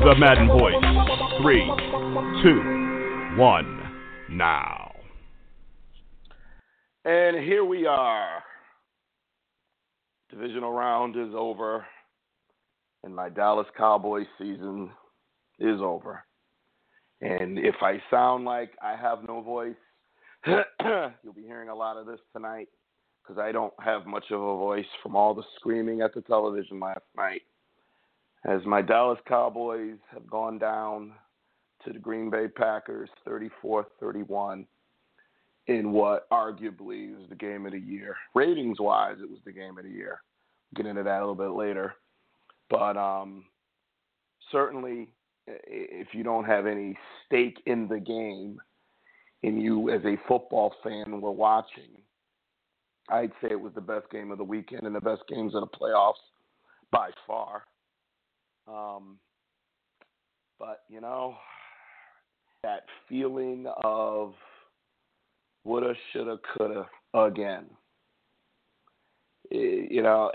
The Madden Voice. Three, two, one, now. And here we are. Divisional round is over, and my Dallas Cowboys season is over. And if I sound like I have no voice, you'll be hearing a lot of this tonight because I don't have much of a voice from all the screaming at the television last night. As my Dallas Cowboys have gone down to the Green Bay Packers 34 31 in what arguably is the game of the year. Ratings wise, it was the game of the year. We'll Get into that a little bit later. But um, certainly, if you don't have any stake in the game and you, as a football fan, were watching, I'd say it was the best game of the weekend and the best games of the playoffs by far. Um, but, you know, that feeling of woulda, shoulda, coulda again. It, you know,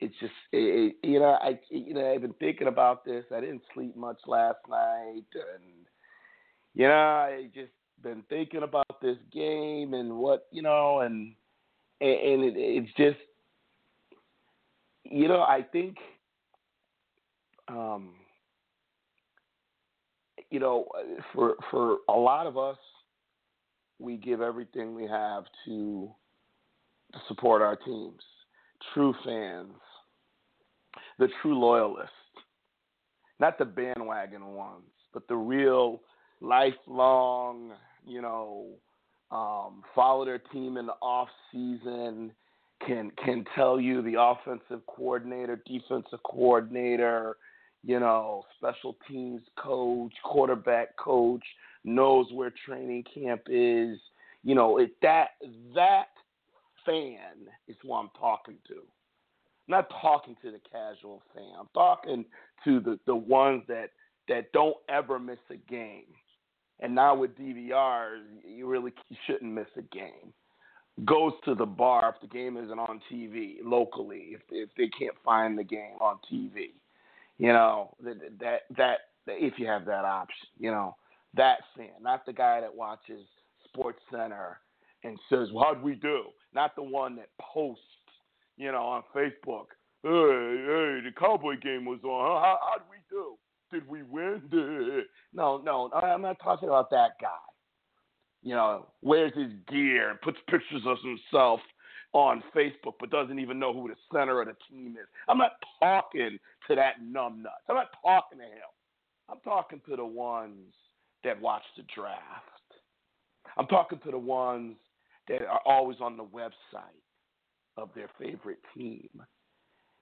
it's just, it, you know, I, you know, I've been thinking about this. I didn't sleep much last night, and you know, I just been thinking about this game and what, you know, and and it, it's just, you know, I think, um, you know, for for a lot of us, we give everything we have to, to support our teams. True fans, the true loyalists, not the bandwagon ones, but the real lifelong, you know, um, follow their team in the off season, can can tell you the offensive coordinator, defensive coordinator, you know, special teams coach, quarterback coach knows where training camp is. You know, it that that fan is who I'm talking to. I'm not talking to the casual fan. I'm talking to the the ones that that don't ever miss a game. And now with DVR, you really shouldn't miss a game. Goes to the bar if the game isn't on TV locally, if if they can't find the game on TV. You know that that that if you have that option, you know that fan, not the guy that watches Sports Center and says, well, "How'd we do?" Not the one that posts, you know, on Facebook, "Hey, hey, the Cowboy game was on. How how'd we do? Did we win?" No, no, I'm not talking about that guy. You know, wears his gear and puts pictures of himself on Facebook, but doesn't even know who the center of the team is. I'm not talking to that numbnut. I'm not talking to him. I'm talking to the ones that watch the draft. I'm talking to the ones that are always on the website of their favorite team.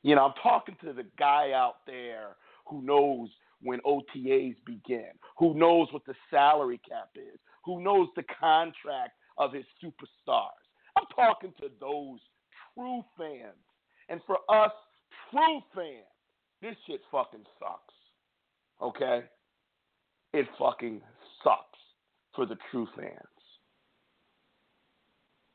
You know, I'm talking to the guy out there who knows when OTAs begin, who knows what the salary cap is, who knows the contract of his superstars. I'm talking to those true fans. And for us, true fans, this shit fucking sucks. Okay? It fucking sucks for the true fans.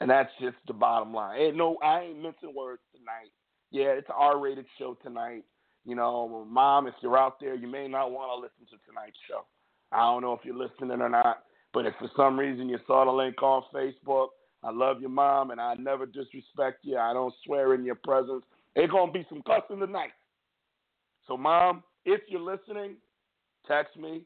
And that's just the bottom line. And no, I ain't mincing words tonight. Yeah, it's an R-rated show tonight. You know, mom, if you're out there, you may not want to listen to tonight's show. I don't know if you're listening or not, but if for some reason you saw the link on Facebook, I love your mom, and I never disrespect you. I don't swear in your presence. There's gonna be some cussing tonight. So, mom, if you're listening, text me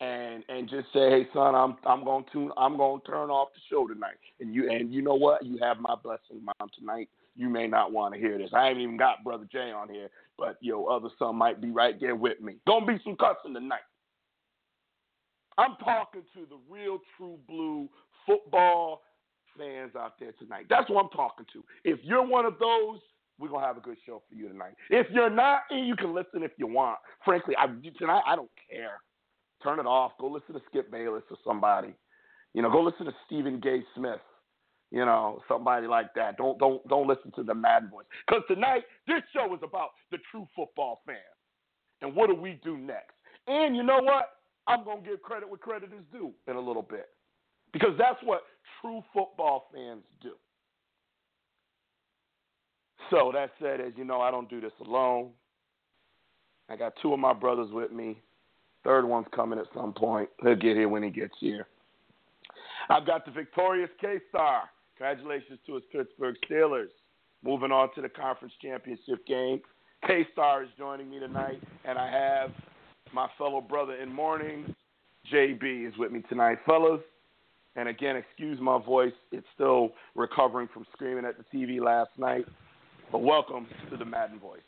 and and just say, hey son, I'm I'm going to I'm to turn off the show tonight. And you and you know what? You have my blessing, mom, tonight. You may not want to hear this. I haven't even got brother Jay on here, but your other son might be right there with me. Gonna be some cussing tonight. I'm talking to the real, true blue football fans out there tonight. That's what I'm talking to. If you're one of those, we're gonna have a good show for you tonight. If you're not, you can listen if you want. Frankly, I tonight I don't care. Turn it off. Go listen to Skip Bayless or somebody. You know, go listen to Stephen Gay Smith. You know, somebody like that. Don't don't don't listen to the Madden voice. Because tonight this show is about the true football fan. And what do we do next? And you know what? I'm gonna give credit where credit is due in a little bit. Because that's what true football fans do. So that said, as you know, I don't do this alone. I got two of my brothers with me. Third one's coming at some point. He'll get here when he gets here. I've got the victorious K Star. Congratulations to his Pittsburgh Steelers. Moving on to the conference championship game. K Star is joining me tonight, and I have my fellow brother in mourning, JB, is with me tonight. Fellas, and again, excuse my voice. It's still recovering from screaming at the TV last night. But welcome to the Madden Voice.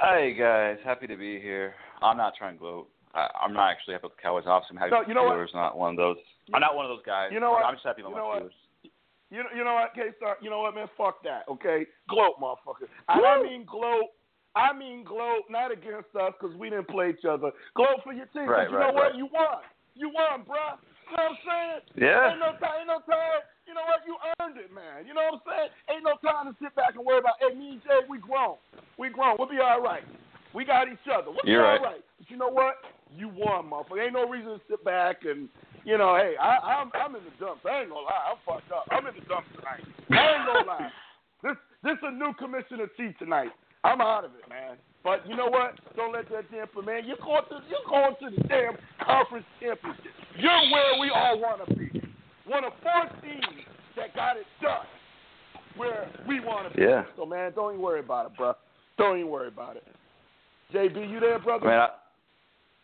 Hi guys, happy to be here. I'm not trying to gloat. I, I'm not actually happy with the Cowboys. Obviously, I'm happy No, you know what? Steelers. Not one of those. I'm not one of those guys. You know what? I'm just happy with You my know what? Steelers. You know, you know what, K Star? You know what, man? Fuck that, okay? Gloat, motherfucker. I mean gloat. I mean gloat, not against us because we didn't play each other. Gloat for your team. Right, you right, know what? right. You won. You won, bruh. You know what I'm saying? Yeah. Ain't no time. Ain't no time. You know what? You earned it, man. You know what I'm saying? Ain't no time to sit back and worry about. Hey, me and Jay, we grown. We grown. We'll be all right. We got each other. We'll You're be right. all right. But you know what? You won, motherfucker. Ain't no reason to sit back and. You know, hey, I, I'm I'm in the dumps. I ain't gonna lie, I'm fucked up. I'm in the dumps tonight. I ain't gonna lie. This this a new commissioner T tonight. I'm out of it, man. But you know what? Don't let that damn for man. You're going to you're going to the damn conference championship. You're where we all want to be. One of four teams that got it done. Where we want to be. Yeah. So man, don't even worry about it, bro. Don't even worry about it. JB, you there, brother? Man, I,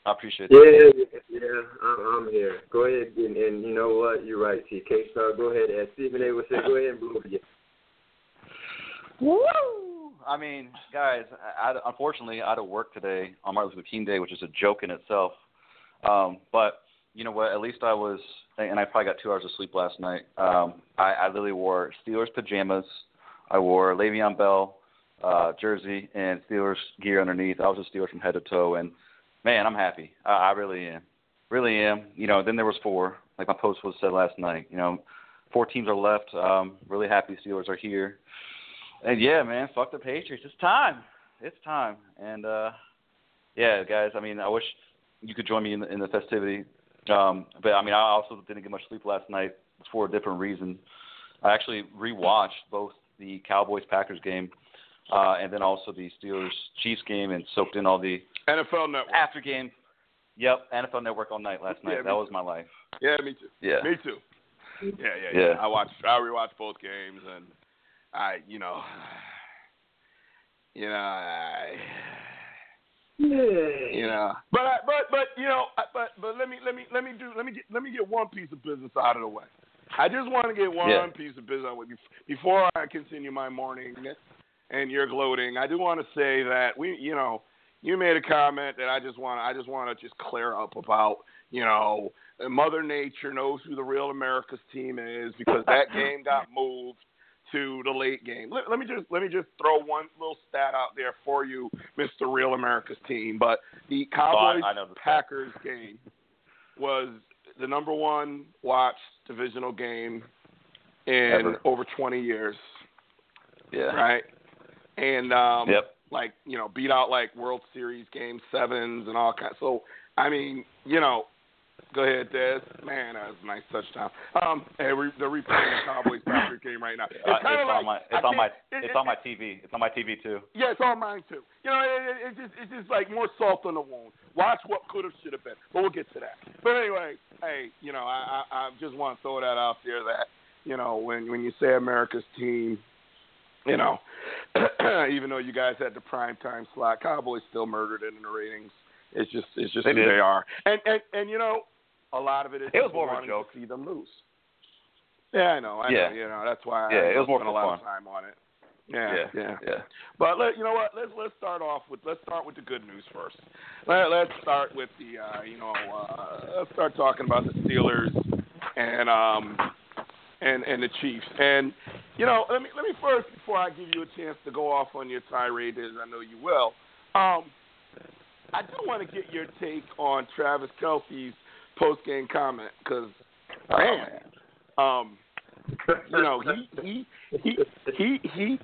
I appreciate that. Yeah, yeah, I'm, I'm here. Go ahead, and, and you know what? You're right, TK Star. Go ahead, as Stephen A. would say, go ahead and blow it. Woo! I mean, guys, I, I, unfortunately, out of work today on Martin Luther King Day, which is a joke in itself. Um, but you know what? At least I was, and I probably got two hours of sleep last night. Um, I, I literally wore Steelers pajamas. I wore Le'Veon Bell uh, jersey and Steelers gear underneath. I was a Steelers from head to toe, and man, I'm happy. I, I really am, really am. You know, then there was four, like my post was said last night. You know, four teams are left. Um, really happy Steelers are here. And yeah, man, fuck the Patriots. It's time. It's time. And uh yeah, guys, I mean, I wish you could join me in the, in the festivity. Um but I mean, I also didn't get much sleep last night for a different reason. I actually rewatched both the Cowboys Packers game uh and then also the Steelers Chiefs game and soaked in all the NFL Network. after game. Yep, NFL Network all night last night. Yeah, that was my life. Yeah, me too. Yeah. Me too. Yeah, yeah, yeah. Yeah. I watched. I rewatched both games, and I, you know, you know, I, you know, but I, but but you know, I- but but let me let me let me do let me get let me get one piece of business out of the way. I just want to get one Yeah. piece of business out with you before I continue my morning and your gloating. I do want to say that we, you know, you made a comment that I just want I just want to just clear up about. You know, Mother Nature knows who the real America's team is because that game got moved to the late game. Let, let me just let me just throw one little stat out there for you, Mr. Real America's team. But the Cowboys know the stat. Packers game was the number one watched divisional game in Ever. over 20 years, Yeah. right? And um, Yep. like you know, beat out like World Series game sevens and all kinds. So I mean, you know, go ahead, Des. Man, that was a nice touchdown. Um, hey, re- they're replaying the Cowboys Packers game right now. It's Uh, it's like on my it's on my it's it- on my TV. It's on my TV too. yeah, it's on mine too. You know, it, it, it's just it's just like more salt on the wound. Watch what could have, should have been. But we'll get to that. But anyway, hey, you know, I I, I just want to throw that out there that you know when when you say America's team, you know, even though you guys had the prime time slot, Cowboys still murdered it in the ratings. It's just it's just They who did. they are, and and and you know, a lot of it is It was more of a joke. to see them lose. Yeah, I know. I Yeah. know. You know, that's why Yeah, I it was more spent a for lot of time on it. Yeah, yeah, yeah. yeah. But let, you know what? Let's let's start off with let's start with the good news first. Let, let's start with the uh, you know uh, let's start talking about the Steelers and um and and the Chiefs. And you know let me let me first before I give you a chance to go off on your tirade, as I know you will. Um, I do want to get your take on Travis Kelce's post game comment because Oh, man, um, you know, he he he he he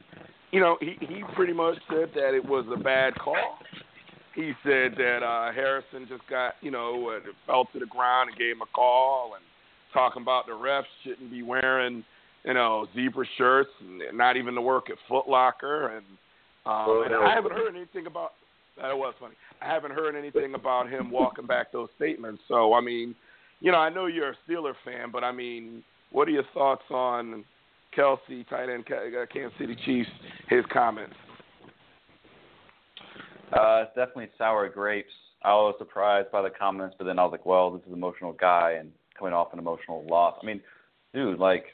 you know, he he pretty much said that it was a bad call. He said that uh Harrison just got, you know, uh, fell to the ground and gave him a call and talking about the refs shouldn't be wearing, you know, zebra shirts and not even to work at Foot Locker and um Well, and I haven't heard anything about that was funny. I haven't heard anything about him walking back those statements. So I mean, you know, I know you're a Steeler fan, but I mean, what are your thoughts on Kelce, tight end, uh, Kansas City Chiefs, his comments? Uh, it's definitely sour grapes. I was surprised by the comments, but then I was like, well, this is an emotional guy and coming off an emotional loss. I mean, dude, like,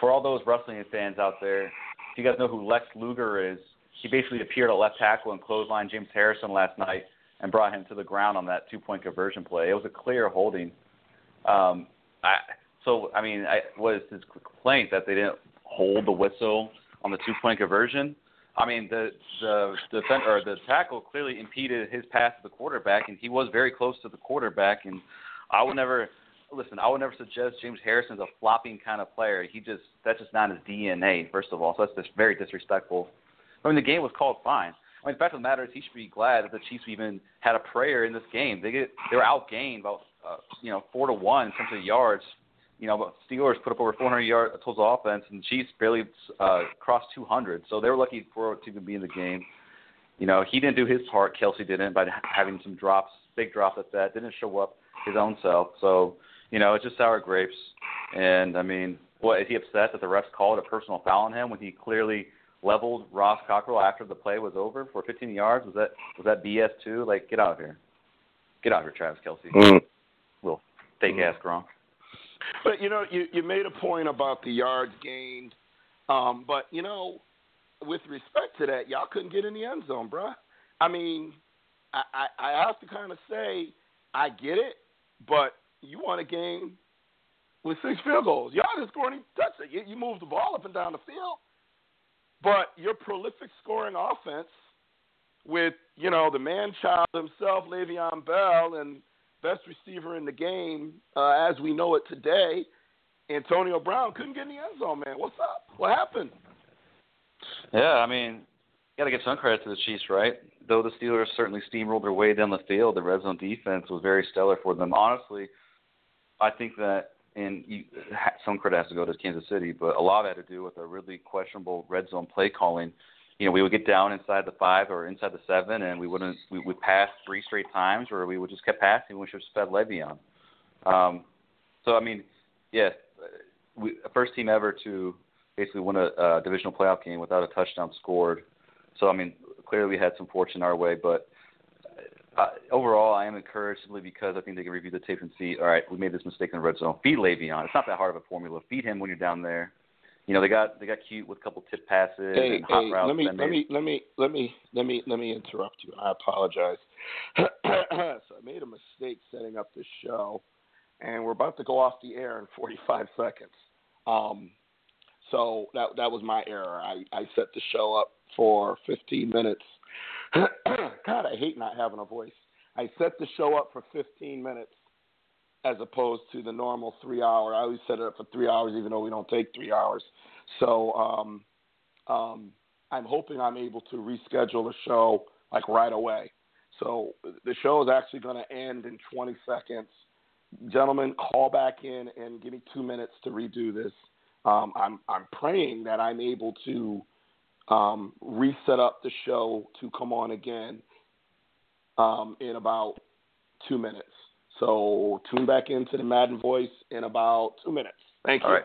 for all those wrestling fans out there, if you guys know who Lex Luger is, he basically appeared at left tackle and clothesline James Harrison last night and brought him to the ground on that two point conversion play. It was a clear holding. Um, I, so, I mean, I, was his complaint that they didn't hold the whistle on the two point conversion? I mean, the the defend or the tackle clearly impeded his pass to the quarterback, and he was very close to the quarterback. And I would never listen. I would never suggest James Harrison's a flopping kind of player. He just that's just not his DNA. First of all, so that's just very disrespectful. I mean, the game was called fine. I mean, the fact of the matter is, he should be glad that the Chiefs even had a prayer in this game. They get they were outgained about uh, you know four to one in terms of yards. You know, but Steelers put up over 400 yards total offense, and the Chiefs barely uh, crossed 200. So they were lucky for to even be in the game. You know, he didn't do his part. Kelce didn't by having some drops, big drops at that. Didn't show up his own self. So you know, it's just sour grapes. And I mean, what is he upset that the refs called a personal foul on him when he clearly leveled Ross Cockrell after the play was over for 15 yards? Was that was that BS too? Like, get out of here, get out of here, Travis Kelce. Little fake ass Gronk. But you know, you you made a point about the yards gained, um, but you know, with respect to that, y'all couldn't get in the end zone, bruh. I mean, I I, I have to kind of say I get it, but you won a game with six field goals. Y'all didn't score any touchdowns. You, you moved the ball up and down the field, but your prolific scoring offense with you know the man child himself, Le'Veon Bell, and best receiver in the game uh, as we know it today, Antonio Brown couldn't get in the end zone. Man, what's up? What happened? Yeah, I mean, got to give some credit to the Chiefs, right? Though the Steelers certainly steamrolled their way down the field, the red zone defense was very stellar for them. Honestly, I think that, and you, some credit has to go to Kansas City, but a lot had to do with a really questionable red zone play calling. You know, we would get down inside the five or inside the seven, and we wouldn't. We would pass three straight times, or we would just kept passing. We should have sped Le'Veon. Um, so I mean, yeah, we first team ever to basically win a, a divisional playoff game without a touchdown scored. So I mean, clearly we had some fortune our way, but uh, overall, I am encouraged simply because I think they can review the tape and see. All right, we made this mistake in the red zone. Feed Le'Veon. It's not that hard of a formula. Feed him when you're down there. You know, they got they got cute with a couple tip passes Hey, and hot hey, routes. let me let me let me let me let me let me interrupt you. I apologize. so I made a mistake setting up this show, and we're about to go off the air in 45 seconds. Um, so that that was my error. I I set the show up for 15 minutes. God, I hate not having a voice. I set the show up for 15 minutes as opposed to the normal three hour. I always set it up for three hours, even though we don't take three hours. So um, um, I'm hoping I'm able to reschedule the show like right away. So the show is actually going to end in 20 seconds. Gentlemen, call back in and give me two minutes to redo this. Um, I'm I'm praying that I'm able to um, reset up the show to come on again um, in about two minutes. So tune back into the Madden voice in about two minutes. Thank you. All right.